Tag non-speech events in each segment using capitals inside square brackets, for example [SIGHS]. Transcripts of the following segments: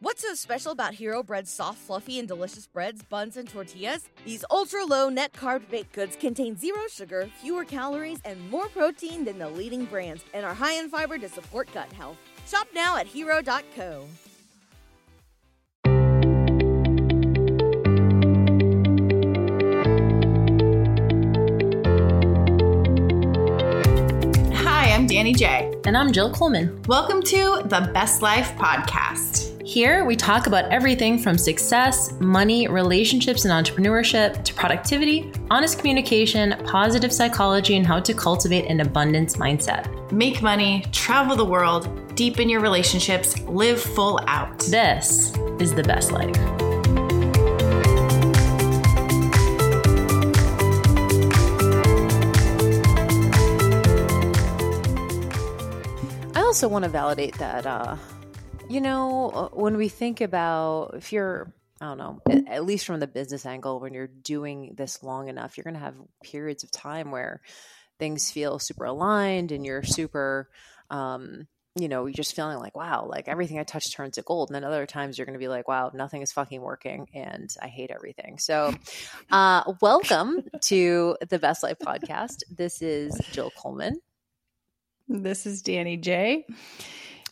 What's so special about Hero Bread's soft, fluffy, and delicious breads, buns, and tortillas? These ultra low net carb baked goods contain zero sugar, fewer calories, and more protein than the leading brands, and are high in fiber to support gut health. Shop now at hero.co. Hi, I'm Danny J. And I'm Jill Coleman. Welcome to the Best Life Podcast. Here, we talk about everything from success, money, relationships, and entrepreneurship to productivity, honest communication, positive psychology, and how to cultivate an abundance mindset. Make money, travel the world, deepen your relationships, live full out. This is the best life. I also want to validate that, uh, you know, uh, when we think about if you're, I don't know, at least from the business angle, when you're doing this long enough, you're going to have periods of time where things feel super aligned and you're super, um, you know, you're just feeling like, wow, like everything I touch turns to gold. And then other times you're going to be like, wow, nothing is fucking working and I hate everything. So, [LAUGHS] uh, welcome to the Best Life podcast. This is Jill Coleman. This is Danny J.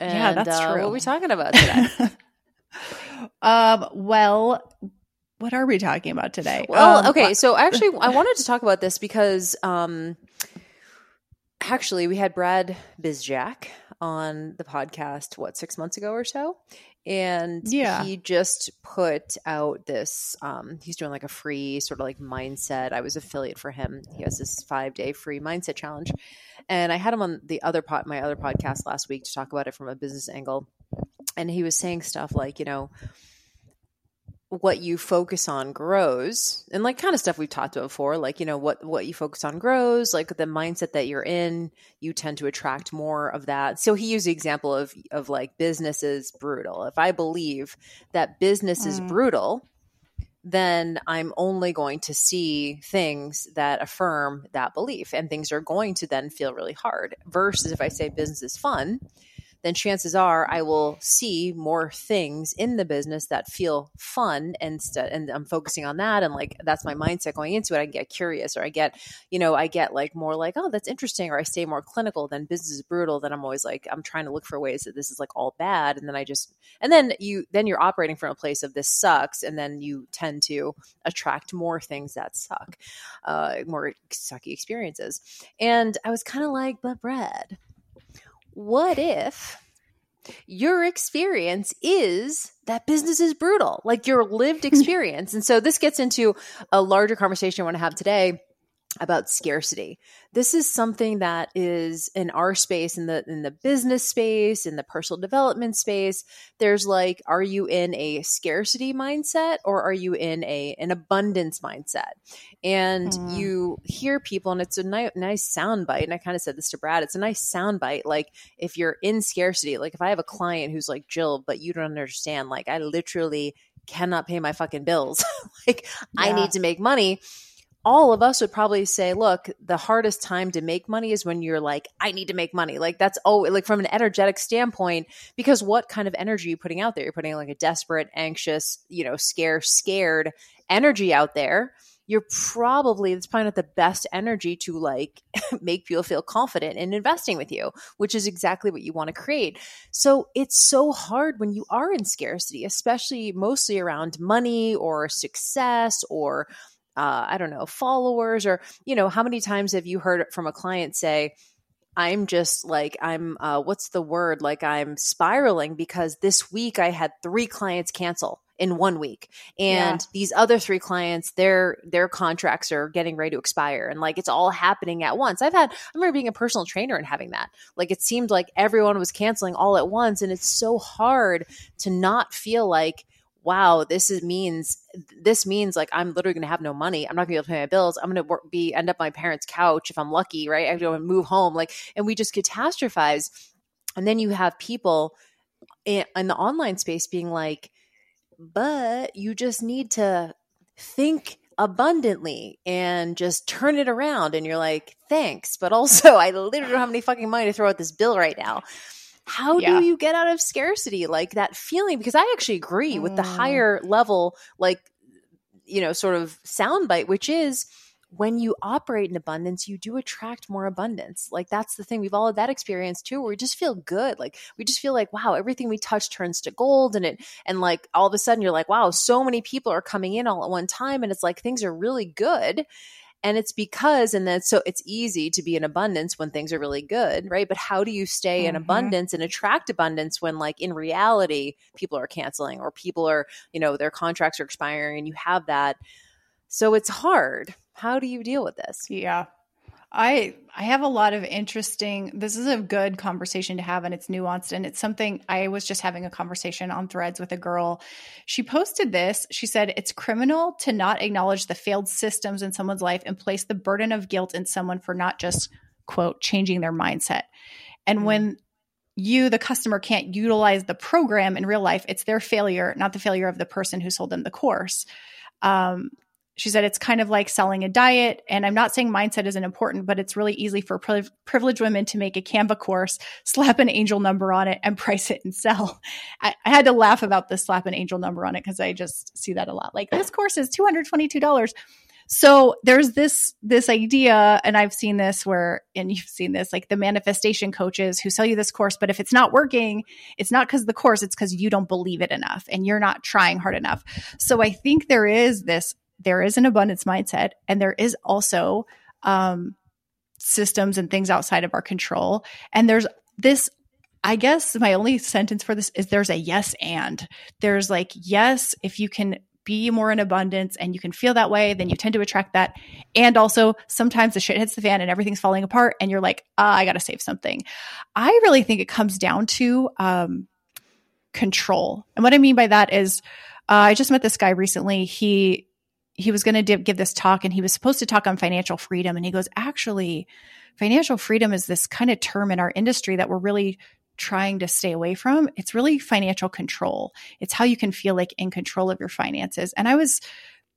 And, Yeah, that's uh, true. What are we talking about today? [LAUGHS] um, well, what are we talking about today? Well, Um, okay, so [LAUGHS] actually, I wanted to talk about this because um, actually, we had Brad Bizjack on the podcast what six months ago or so, and Yeah. he just put out this. Um, he's doing like a free sort of like mindset. I was affiliate for him. He has this five day free mindset challenge, and I had him on the other pod, my other podcast last week to talk about it from a business angle, and he was saying stuff like, you know what you focus on grows and like kind of stuff we've talked about before like you know what what you focus on grows like the mindset that you're in you tend to attract more of that. So he used the example of of like business is brutal. If i believe that business is Mm. brutal then i'm only going to see things that affirm that belief and things are going to then feel really hard versus if i say business is fun then chances are I will see more things in the business that feel fun and st- and I'm focusing on that and like that's my mindset going into it. I get curious or I get, you know, I get like more like, oh, that's interesting, or I stay more clinical than business is brutal. Then I'm always like, I'm trying to look for ways that this is like all bad. And then I just and then you then you're operating from a place of this sucks, and then you tend to attract more things that suck, uh, more sucky experiences. And I was kind of like, but Brad, what if your experience is that business is brutal, like your lived [LAUGHS] experience? and so this gets into a larger conversation I want to have today about scarcity. This is something that is in our space in the in the business space, in the personal development space. There's like are you in a scarcity mindset or are you in a an abundance mindset? And Mm. you hear people and it's a ni- nice sound bite and I kind of said this to Brad. It's a nice sound bite like if you're in scarcity, like if I have a client who's like Jill, but you don't understand like I literally cannot pay my fucking bills. [LAUGHS] like I need to make money all of us would probably say, look, the hardest time to make money is when you're like, I need to make money. Like that's oh, like from an energetic standpoint, because what kind of energy are you putting out there? You're putting like a desperate, anxious, you know, scare, scared energy out there. You're probably it's probably not the best energy to like [LAUGHS] make people feel confident in investing with you, which is exactly what you want to create. So it's so hard when you are in scarcity, especially mostly around money or success or uh, I don't know, followers, or, you know, how many times have you heard it from a client say, I'm just like, I'm, uh, what's the word? Like, I'm spiraling because this week I had three clients cancel in one week. And Yeah. these other three clients their their contracts are getting ready to expire. And like it's all happening at once. I've had i remember being a personal trainer and having that. Like it seemed like everyone was canceling all at once. And it's so hard to not feel like wow, this is means this means like I'm literally going to have no money. I'm not going to be able to pay my bills. I'm going to be end up my parents' couch if I'm lucky, right? I have to move home, like, and we just catastrophize. And then you have people in, in the online space being like, but you just need to think abundantly and just turn it around. And you're like, thanks, but also [LAUGHS] I literally don't have any fucking money to throw at this bill right now. How Yeah. do you get out of scarcity? Like that feeling because i actually agree with the Mm. higher level like you know sort of soundbite which is when you operate in abundance you do attract more abundance. Like that's the thing. We've all had that experience too where we just feel good. Like we just feel like wow everything we touch turns to gold and it and like all of a sudden you're like wow so many people are coming in all at one time and it's like things are really good and it's because and then so it's easy to be in abundance when things are really good right but how do you stay in Mhm. abundance and attract abundance when like in reality people are canceling or people are you know their contracts are expiring and you have that so it's hard how do you deal with this Yeah. I I have a lot of interesting this is a good conversation to have and it's nuanced and it's something I was just having a conversation on threads with a girl. She posted this. She said it's criminal to not acknowledge the failed systems in someone's life and place the burden of guilt in someone for not just quote changing their mindset. And Mm. when you the customer can't utilize the program in real life, it's their failure, not the failure of the person who sold them the course. Um, she said it's kind of like selling a diet. And i'm not saying mindset isn't important but it's really easy for priv- privileged women to make a canva course [LAUGHS] slap an angel number on it and price it and sell. I, I had to laugh about the slap an angel number on it because i just see that a lot. Like this course is $222 so there's this this idea and i've seen this where and you've seen this like the manifestation coaches who sell you this course but if it's not working it's not because the course it's because you don't believe it enough and you're not trying hard enough. So i think there is this there is an abundance mindset and there is also um, systems and things outside of our control. And there's this i guess my only sentence for this is there's a yes and. There's like yes if you can be more in abundance and you can feel that way then you tend to attract that. And also sometimes the shit hits the fan and everything's falling apart and you're like ah, i gotta save something. I really think it comes down to um, control. And what i mean by that is uh, i just met this guy recently. He he was going to give this talk and he was supposed to talk on financial freedom and he goes actually financial freedom is this kind of term in our industry that we're really trying to stay away from. It's really financial control. It's how you can feel like in control of your finances. And i was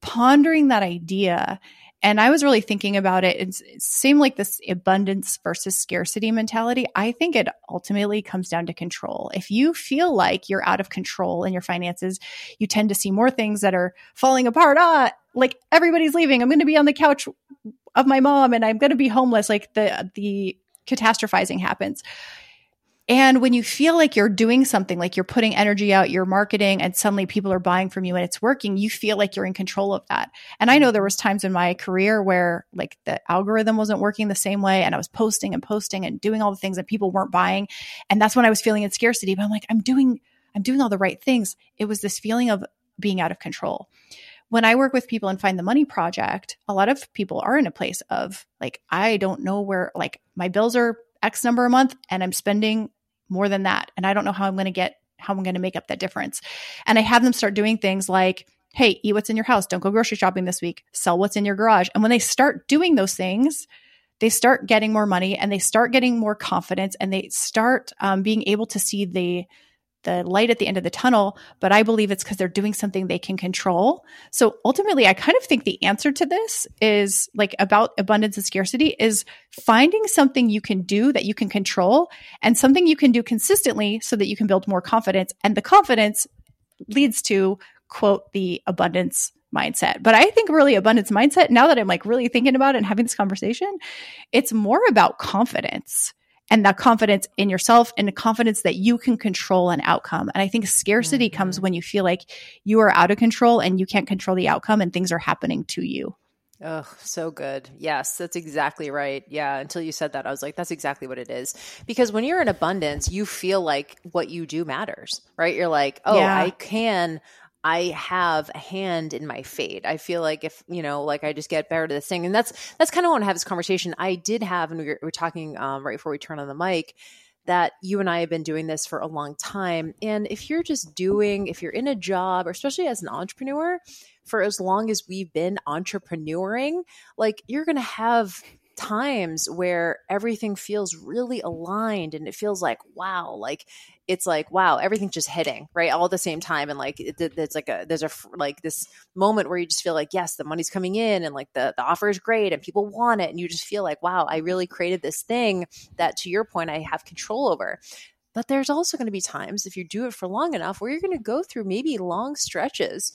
pondering that idea and i was really thinking about it. It's, it seemed like this abundance versus scarcity mentality. I think it ultimately comes down to control. If you feel like you're out of control in your finances you tend to see more things that are falling apart. Ah like everybody's leaving. I'm going to be on the couch of my mom and i'm going to be homeless. Like the the catastrophizing happens and when you feel like you're doing something, like you're putting energy out, you're marketing, and suddenly people are buying from you and it's working, you feel like you're in control of that. And I know there was times in my career where like the algorithm wasn't working the same way, and I was posting and posting and doing all the things and people weren't buying, and that's when I was feeling in scarcity. But I'm like, I'm doing, I'm doing all the right things. It was this feeling of being out of control. When I work with people and find the money project, a lot of people are in a place of like, I don't know where, like, my bills are X number a month and I'm spending more than that. And I don't know how I'm going to get, how I'm going to make up that difference. And I have them start doing things like, hey, eat what's in your house. Don't go grocery shopping this week. Sell what's in your garage. And when they start doing those things, they start getting more money and they start getting more confidence and they start um, being able to see the the light at the end of the tunnel but i believe it's because they're doing something they can control. So ultimately i kind of think the answer to this is like about abundance and scarcity is finding something you can do that you can control and something you can do consistently so that you can build more confidence. And the confidence leads to quote the abundance mindset. But i think really abundance mindset now that i'm like really thinking about it and having this conversation it's more about confidence and that confidence in yourself and the confidence that you can control an outcome. And I think scarcity mm-hmm. comes when you feel like you are out of control and you can't control the outcome and things are happening to you. Oh, so good. Yes, that's exactly right. Yeah, until you said that, I was like, that's exactly what it is. Because when you're in abundance, you feel like what you do matters, right? You're like, oh, yeah. I can I have a hand in my fate. I feel like if, you know, like I just get better to this thing. And that's, that's kind of want to have this conversation I did have, and we were, we were talking um, right before we turn on the mic, that you and I have been doing this for a long time. And if you're just doing, if you're in a job, or especially as an entrepreneur, for as long as we've been entrepreneuring, like you're going to have times where everything feels really aligned and it feels like wow like it's like wow everything's just hitting right all at the same time. And like it, it's like a there's a like this moment where you just feel like yes the money's coming in and like the, the offer is great and people want it. And you just feel like wow i really created this thing that to your point i have control over. But there's also going to be times if you do it for long enough where you're going to go through maybe long stretches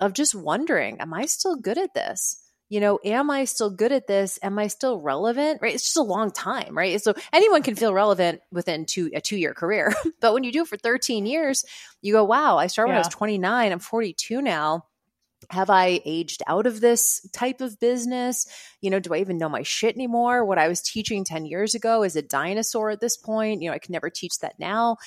of just wondering, am I still good at this? You know, am I still good at this? Am I still relevant? Right? It's just a long time, right? So anyone can feel relevant within two a two year career, [LAUGHS] but when you do it for 13 years, you go, "Wow, I started when I was 29. I'm 42 now." have I aged out of this type of business? You know, do I even know my shit anymore? What I was teaching 10 years ago is a dinosaur at this point. You know, I can never teach that now.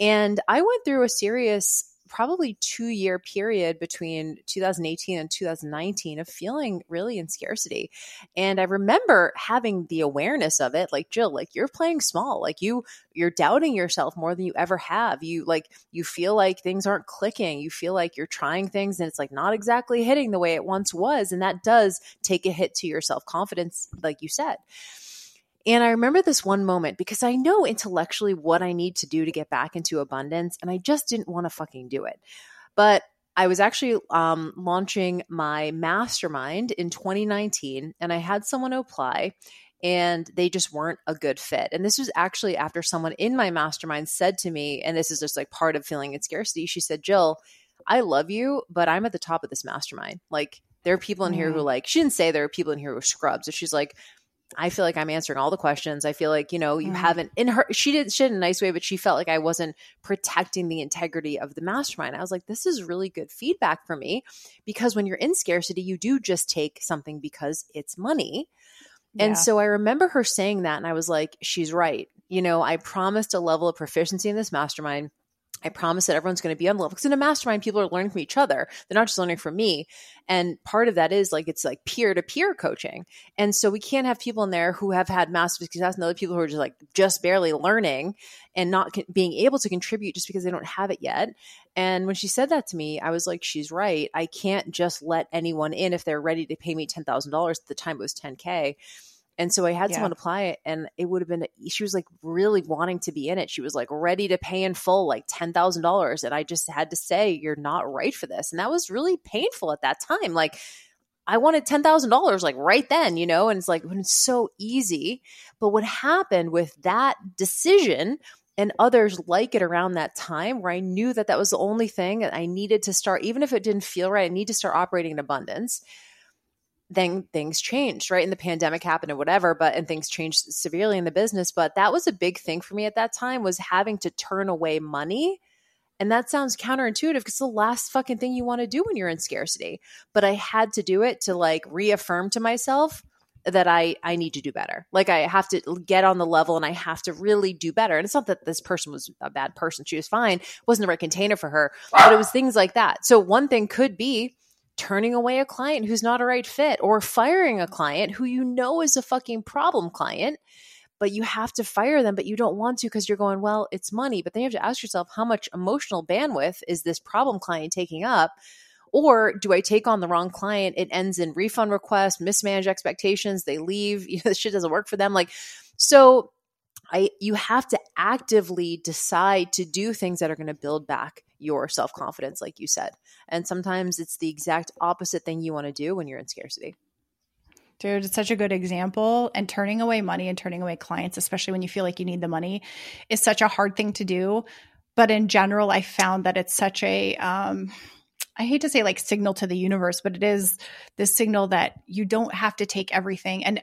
And I went through a serious probably two year period between 2018 and 2019 of feeling really in scarcity. And I remember having the awareness of it, like Jill, like you're playing small, like you you're doubting yourself more than you ever have. You like you feel like things aren't clicking. You feel like you're trying things and it's like not exactly hitting the way it once was. And that does take a hit to your self confidence, like you said. And I remember this one moment because I know intellectually what I need to do to get back into abundance, and I just didn't want to fucking do it. But I was actually um, launching my mastermind in 2019, and I had someone apply, and they just weren't a good fit. And this was actually after someone in my mastermind said to me, and this is just like part of feeling in scarcity. She said, Jill, I love you, but I'm at the top of this mastermind. Like, there are people in here who, mm. like, she didn't say there are people in here who are scrubs. So she's like, I feel like I'm answering all the questions. I feel like, you know, you mm haven't in her she did shit in a nice way, but she felt like I wasn't protecting the integrity of the mastermind. I was like, this is really good feedback for me because when you're in scarcity, you do just take something because it's money. Yeah. And so I remember her saying that and I was like, she's right. You know, I promised a level of proficiency in this mastermind I promise that everyone's going to be on the level because in a mastermind, people are learning from each other. They're not just learning from me. And part of that is like it's like peer to peer coaching. And so we can't have people in there who have had massive success and other people who are just like just barely learning and not being able to contribute just because they don't have it yet. And when she said that to me, I was like, she's right. I can't just let anyone in if they're ready to pay me $10,000. At the time, it was 10K and so I had yeah. someone apply it and it would have been, she was like really wanting to be in it. She was like ready to pay in full, like $10,000. And I just had to say, you're not right for this. And that was really painful at that time. Like, I wanted $10,000 like right then, you know, and it's like when it's so easy. But what happened with that decision and others like it around that time where I knew that that was the only thing that I needed to start, even if it didn't feel right, I need to start operating in abundance then things changed, right? And the pandemic happened and whatever, but and things changed severely in the business. But that was a big thing for me at that time was having to turn away money. And that sounds counterintuitive because the last fucking thing you want to do when you're in scarcity. But I had to do it to like reaffirm to myself that I I need to do better. Like I have to get on the level and I have to really do better. And it's not that this person was a bad person. She was fine. It wasn't the right container for her. But it was things like that. So one thing could be turning away a client who's not a right fit or firing a client who you know is a fucking problem client but you have to fire them but you don't want to because you're going well it's money but then you have to ask yourself how much emotional bandwidth is this problem client taking up or do I take on the wrong client? It ends in refund request, mismanaged expectations. They leave. [LAUGHS] You know, this shit doesn't work for them. Like, so I you have to actively decide to do things that are going to build back your self-confidence like you said. And sometimes it's the exact opposite thing you want to do when you're in scarcity. Dude, it's such a good example. And turning away money and turning away clients, especially when you feel like you need the money, is such a hard thing to do. But in general, I found that it's such a um, I hate to say like signal to the universe, but it is this signal that you don't have to take everything. And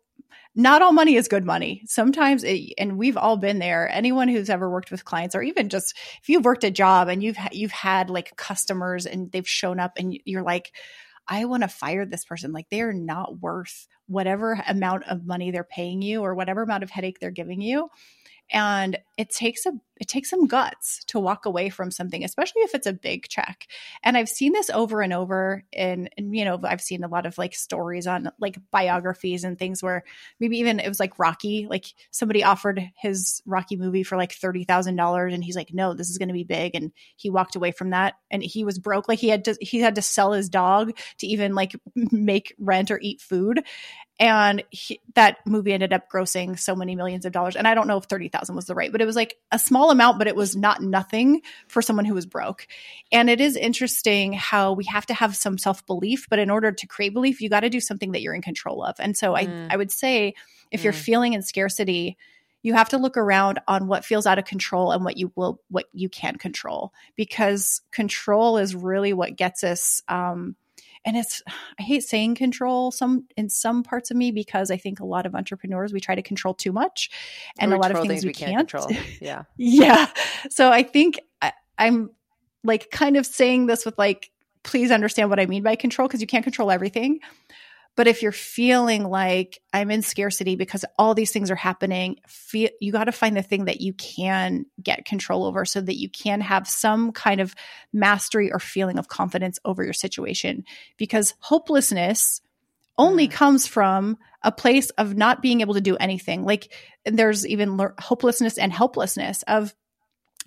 not all money is good money. Sometimes, it, and we've all been there. Anyone who's ever worked with clients, or even just if you've worked a job and you've you've had like customers and they've shown up, and you're like, I want to fire this person. Like they're not worth whatever amount of money they're paying you or whatever amount of headache they're giving you and it takes a it takes some guts to walk away from something especially if it's a big check. And i've seen this over and over and you know i've seen a lot of like stories on like biographies and things where maybe even it was like rocky like somebody offered his rocky movie for like $30000 and he's like no this is going to be big. And he walked away from that and he was broke. Like he had to he had to sell his dog to even like make rent or eat food. And he, that movie ended up grossing so many millions of dollars. And i don't know if 30000 was the right but it was like a small amount but it was not nothing for someone who was broke and it is interesting how we have to have some self-belief but in order to create belief you got to do something that you're in control of and so mm. I, I would say if mm. you're feeling in scarcity you have to look around on what feels out of control and what you will what you can control because control is really what gets us um, and it's [SIGHS] i hate saying control some in some parts of me because i think a lot of entrepreneurs we try to control too much and a lot of things, things we, we, can't, control. [LAUGHS] Yeah. Yeah. So i think I, i'm like kind of saying this with like please understand what i mean by control because you can't control everything but if you're feeling like I'm in scarcity because all these things are happening, feel, you got to find the thing that you can get control over so that you can have some kind of mastery or feeling of confidence over your situation. Because hopelessness only mm. comes from a place of not being able to do anything. Like there's even hopelessness and helplessness of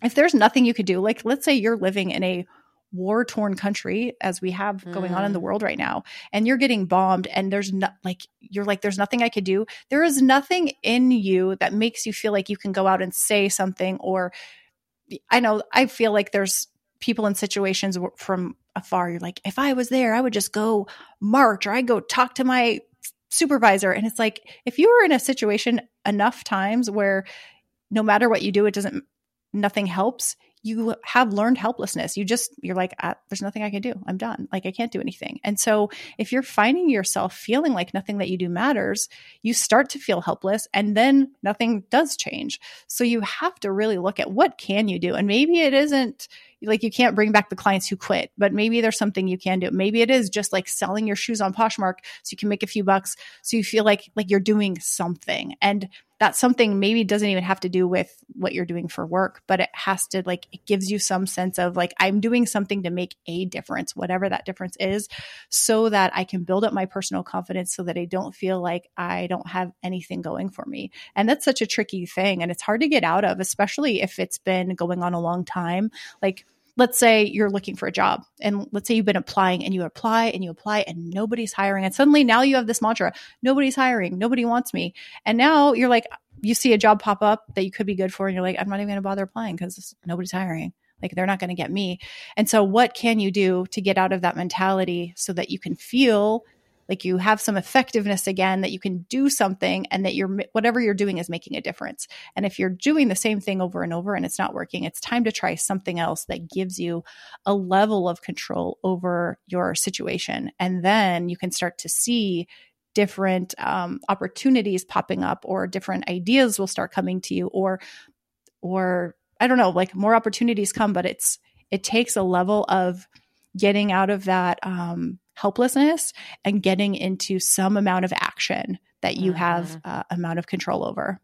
if there's nothing you could do, like let's say you're living in a war torn country as we have going mm. on in the mm. world right now and you're getting bombed and there's not like you're like there's nothing i could do there is nothing in you that makes you feel like you can go out and say something or i know i feel like there's people in situations from afar you're like if i was there i would just go march or i'd go talk to my supervisor and it's like if you were in a situation enough times where no matter what you do it doesn't nothing helps you have learned helplessness. You just, you're like, ah, there's nothing I can do. I'm done. Like, I can't do anything. And so, if you're finding yourself feeling like nothing that you do matters, you start to feel helpless and then nothing does change. So, you have to really look at what can you do? And maybe it isn't like you can't bring back the clients who quit, but maybe there's something you can do. Maybe it is just like selling your shoes on Poshmark so you can make a few bucks so you feel like like you're doing something. And that something maybe doesn't even have to do with what you're doing for work, but it has to like, it gives you some sense of like, I'm doing something to make a difference, whatever that difference is, so that I can build up my personal confidence so that I don't feel like I don't have anything going for me. And that's such a tricky thing. And it's hard to get out of, especially if it's been going on a long time. Like, let's say you're looking for a job and let's say you've been applying and you apply and you apply and nobody's hiring and suddenly now you have this mantra nobody's hiring. Nobody wants me. And now you're like you see a job pop up that you could be good for and you're like i'm not even going to bother applying because nobody's hiring. Like they're not going to get me. And so what can you do to get out of that mentality so that you can feel like you have some effectiveness again that you can do something and that you're whatever you're doing is making a difference. And if you're doing the same thing over and over and it's not working it's time to try something else that gives you a level of control over your situation. And then you can start to see different um, opportunities popping up or different ideas will start coming to you or or i don't know like more opportunities come but it's it takes a level of getting out of that um, helplessness and getting into some amount of action that you mm-hmm. have uh, amount of control over.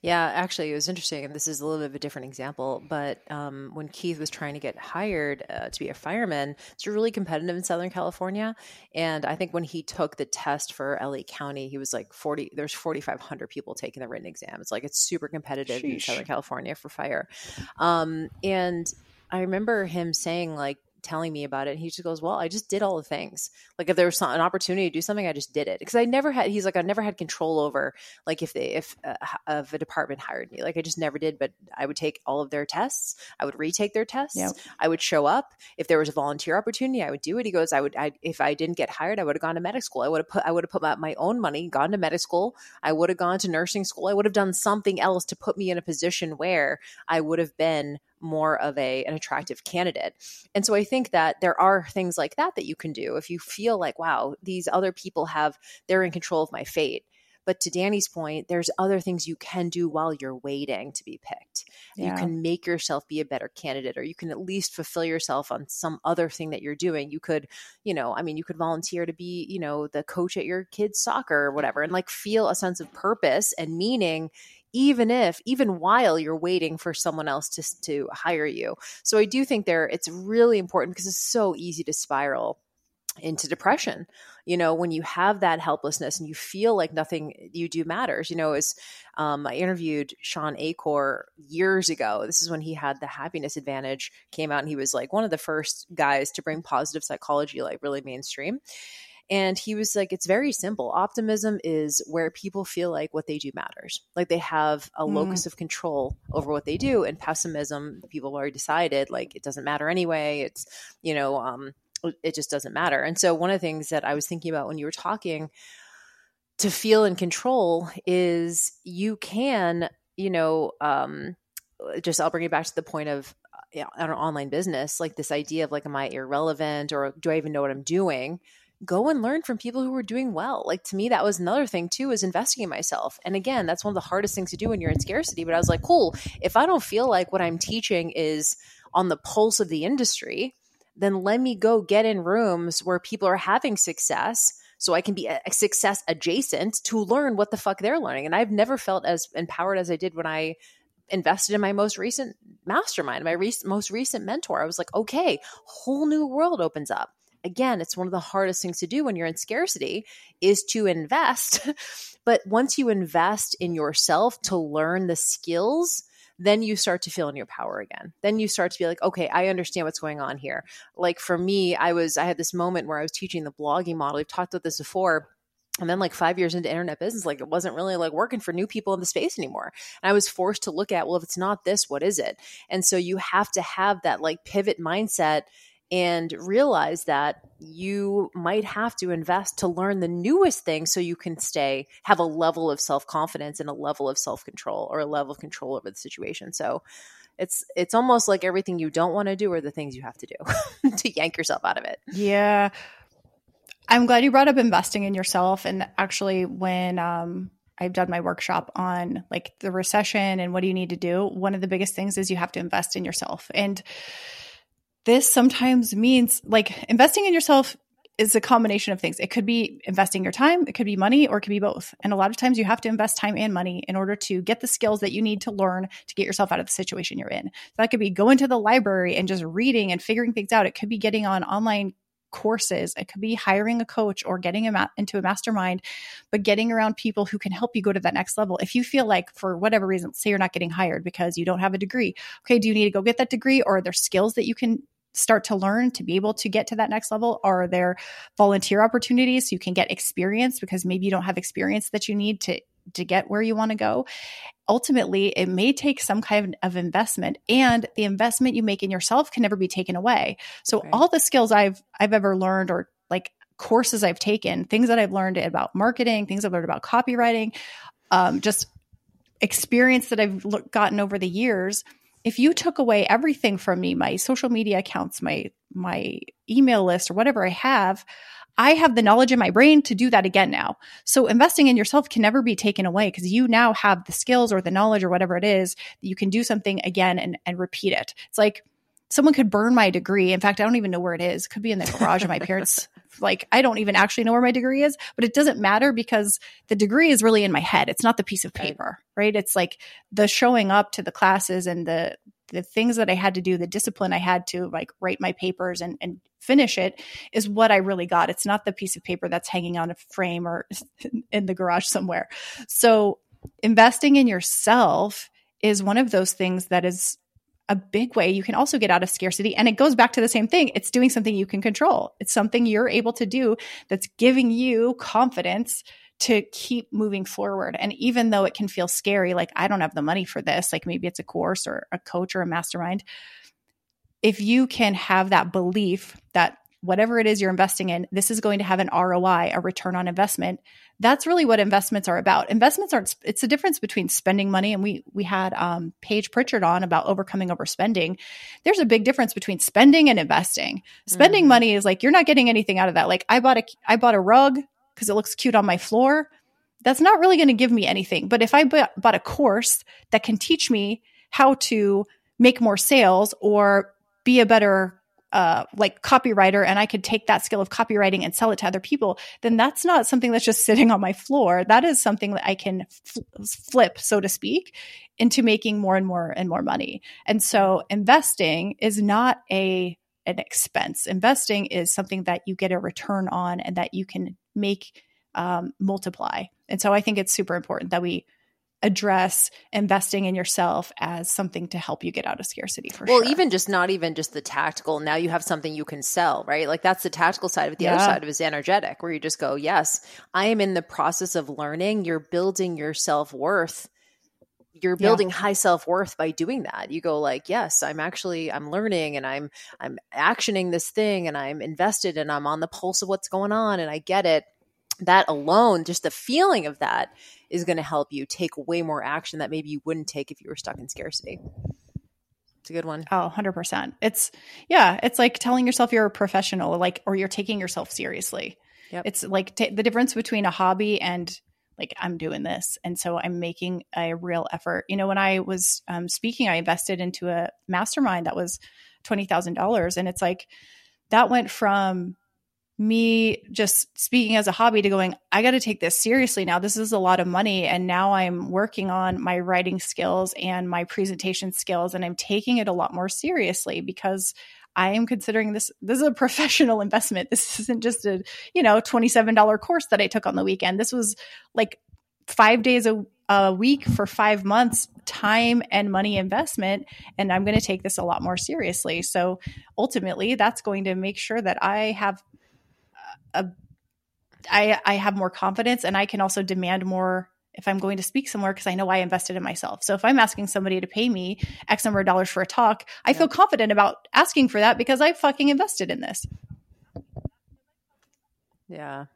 Yeah, actually, it was interesting, and this is a little bit of a different example. But um, when Keith was trying to get hired uh, to be a fireman, it's really competitive in Southern California. And I think when he took the test for LA County, he was like forty. There's 4,500 people taking the written exam. It's like it's super competitive Sheesh. in Southern California for fire. Um, and I remember him saying like telling me about it. he just goes, Well, I just did all the things. Like if there was an opportunity to do something, I just did it. Because I never had, he's like, I never had control over, like if they, if, uh, if a department hired me, like I just never did. But I would take all of their tests. I would retake their tests. Yep. I would show up. If there was a volunteer opportunity, I would do it. He goes, I would, I, if I didn't get hired, I would have gone to medical school. I would have put, I would have put my, my own money, gone to medical school. I would have gone to nursing school. I would have done something else to put me in a position where I would have been more of a an attractive candidate. And so I think that there are things like that that you can do if you feel like wow, these other people have they're in control of my fate. But to Danny's point, there's other things you can do while you're waiting to be picked. Yeah. You can make yourself be a better candidate, or you can at least fulfill yourself on some other thing that you're doing. You could, you know, I mean, you could volunteer to be, you know, the coach at your kid's soccer or whatever, and like feel a sense of purpose and meaning even if even while you're waiting for someone else to to hire you. So I do think there it's really important because it's so easy to spiral into depression you know when you have that helplessness and you feel like nothing you do matters. You know as um, i interviewed Shawn Achor years ago. This is when he had the happiness advantage came out and he was like one of the first guys to bring positive psychology like really mainstream and he was like, it's very simple. Optimism is where people feel like what they do matters. Like they have a mm. locus of control over what they do. And pessimism, people already decided like it doesn't matter anyway. It's, you know, um, it just doesn't matter. And so one of the things that I was thinking about when you were talking to feel in control is you can, you know, um, just I'll bring it back to the point of you know, an online business, like this idea of like, am I irrelevant or do I even know what I'm doing? Go and learn from people who are doing well. Like to me, that was another thing too, is investing in myself. And again, that's one of the hardest things to do when you're in scarcity. But I was like, cool, if I don't feel like what I'm teaching is on the pulse of the industry, then let me go get in rooms where people are having success so I can be a success adjacent to learn what the fuck they're learning. And I've never felt as empowered as I did when I invested in my most recent mastermind, my re- most recent mentor. I was like, okay, whole new world opens up again, it's one of the hardest things to do when you're in scarcity is to invest. [LAUGHS] but once you invest in yourself to learn the skills, then you start to feel in your power again. Then you start to be like, okay, I understand what's going on here. Like for me, I was, I had this moment where I was teaching the blogging model. We've talked about this before. And then, like five years into internet business, like it wasn't really like working for new people in the space anymore. And I was forced to look at, well, if it's not this, what is it? And so you have to have that like pivot mindset and realize that you might have to invest to learn the newest thing so you can stay have a level of self-confidence and a level of self-control or a level of control over the situation so it's it's almost like everything you don't want to do are the things you have to do [LAUGHS] to yank yourself out of it yeah i'm glad you brought up investing in yourself and actually when um I've done my workshop on like the recession and what do you need to do. One of the biggest things is you have to invest in yourself. And this sometimes means like investing in yourself is a combination of things. It could be investing your time, it could be money, or it could be both. And a lot of times you have to invest time and money in order to get the skills that you need to learn to get yourself out of the situation you're in. So that could be going to the library and just reading and figuring things out. It could be getting on online courses. It could be hiring a coach or getting a ma- into a mastermind, but getting around people who can help you go to that next level. If you feel like for whatever reason, say you're not getting hired because you don't have a degree, okay, do you need to go get that degree or are there skills that you can start to learn to be able to get to that next level? Are there volunteer opportunities so you can get experience because maybe you don't have experience that you need to to get where you want to go? Ultimately, it may take some kind of investment and the investment you make in yourself can never be taken away. So right. all the skills I've I've ever learned or like courses I've taken, things that I've learned about marketing, things I've learned about copywriting, um, just experience that I've gotten over the years if you took away everything from me, my social media accounts, my my email list or whatever I have, I have the knowledge in my brain to do that again now. So investing in yourself can never be taken away because you now have the skills or the knowledge or whatever it is that you can do something again and, and repeat it. It's like someone could burn my degree. In fact, I don't even know where it is. It could be in the garage of my parents. [LAUGHS] Like I don't even actually know where my degree is, but it doesn't matter because the degree is really in my head. It's not the piece of paper, right? right? It's like the showing up to the classes and the the things that I had to do, the discipline I had to like write my papers and, and finish it is what I really got. It's not the piece of paper that's hanging on a frame or [LAUGHS] in the garage somewhere. So investing in yourself is one of those things that is a big way you can also get out of scarcity. And it goes back to the same thing. It's doing something you can control. It's something you're able to do that's giving you confidence to keep moving forward. And even though it can feel scary, like I don't have the money for this, like maybe it's a course or a coach or a mastermind. If you can have that belief that whatever it is you're investing in, this is going to have an ROI, a return on investment. That's really what investments are about. Investments aren't, it's the difference between spending money. And we, we had um, Paige Pritchard on about overcoming overspending. There's a big difference between spending and investing. Spending mm-hmm. money is like, you're not getting anything out of that. Like I bought a, I bought a rug because it looks cute on my floor. that's not really going to give me anything. But if I bought a course that can teach me how to make more sales or be a better uh, like copywriter and I could take that skill of copywriting and sell it to other people, then that's not something that's just [LAUGHS] sitting on my floor. That is something that I can fl- flip, so to speak, into making more and more and more money. And so investing is not a an expense. Investing is something that you get a return on and that you can make um, multiply. And so I think it's super important that we address investing in yourself as something to help you get out of scarcity for well, sure. even just not even just the tactical. Now you have something you can sell, right? Like that's the tactical side of it. The yeah. other side of it is energetic, where you just go, yes, I am in the process of learning. You're building your self worth. You're building yeah. high self worth by doing that. You go like, yes, I'm actually I'm learning and I'm I'm actioning this thing and I'm invested and I'm on the pulse of what's going on and I get it. That alone, just the feeling of that is going to help you take way more action that maybe you wouldn't take if you were stuck in scarcity. It's a good one. Oh, 100%. It's, yeah, it's like telling yourself you're a professional, like, or you're taking yourself seriously. Yep. It's like t- the difference between a hobby and like, I'm doing this. And so I'm making a real effort. You know, when I was um, speaking, I invested into a mastermind that was $20,000. And it's like, that went from me just speaking as a hobby to going, I got to take this seriously now. This is a lot of money. And now I'm working on my writing skills and my presentation skills, and I'm taking it a lot more seriously because I am considering this this is a [LAUGHS] professional investment. This isn't just a, you know, $27 course that I took on the weekend. This was like 5 days a, a week for 5 months time and money investment and I'm going to take this a lot more seriously. So ultimately that's going to make sure that I have a I I have more confidence and I can also demand more if I'm going to speak somewhere because I know I invested in myself. So if I'm asking somebody to pay me X number of dollars for a talk, I yeah. feel confident about asking for that because I fucking invested in this. Yeah.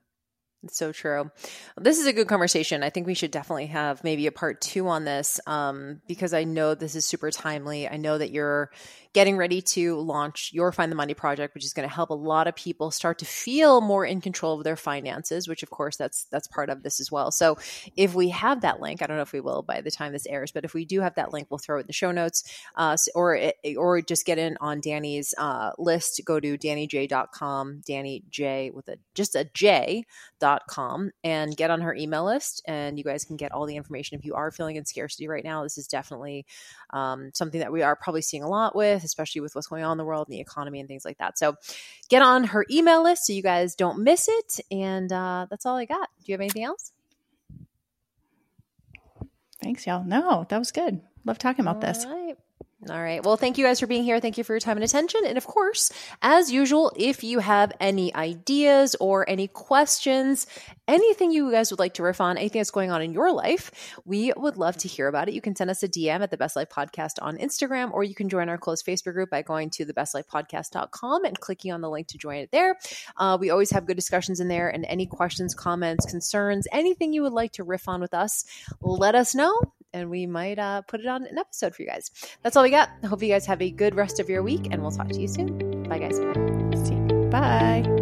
It's so true. This is a good conversation. I think we should definitely have maybe a part two on this um, because I know this is super timely. I know that you're getting ready to launch your Find the Money project, which is going to help a lot of people start to feel more in control of their finances, which of course that's that's part of this as well. So if we have that link, I don't know if we will by the time this airs, but if we do have that link, we'll throw it in the show notes, uh, or or just get in on Danny's uh, list. Go to dannyj.com, Danny J with a just a J dot com, and get on her email list, and you guys can get all the information if you are feeling in scarcity right now. This is definitely um, something that we are probably seeing a lot with especially with what's going on in the world and the economy and things like that. So get on her email list so you guys don't miss it. And uh, that's all I got. Do you have anything else? Thanks, y'all. No, that was good. Love talking about all this. Right. All right. Well, thank you guys for being here. Thank you for your time and attention. And of course, as usual, if you have any ideas or any questions, anything you guys would like to riff on, anything that's going on in your life, we would love to hear about it. You can send us a DM at the Best Life Podcast on Instagram, or you can join our closed Facebook group by going to thebestlifepodcast.com and clicking on the link to join it there. Uh, we always have good discussions in there, and any questions, comments, concerns, anything you would like to riff on with us, let us know and we might uh, put it on an episode for you guys. That's all we got. Hope you guys have a good rest of your week, and we'll talk to you soon. Bye, guys. See you. Bye.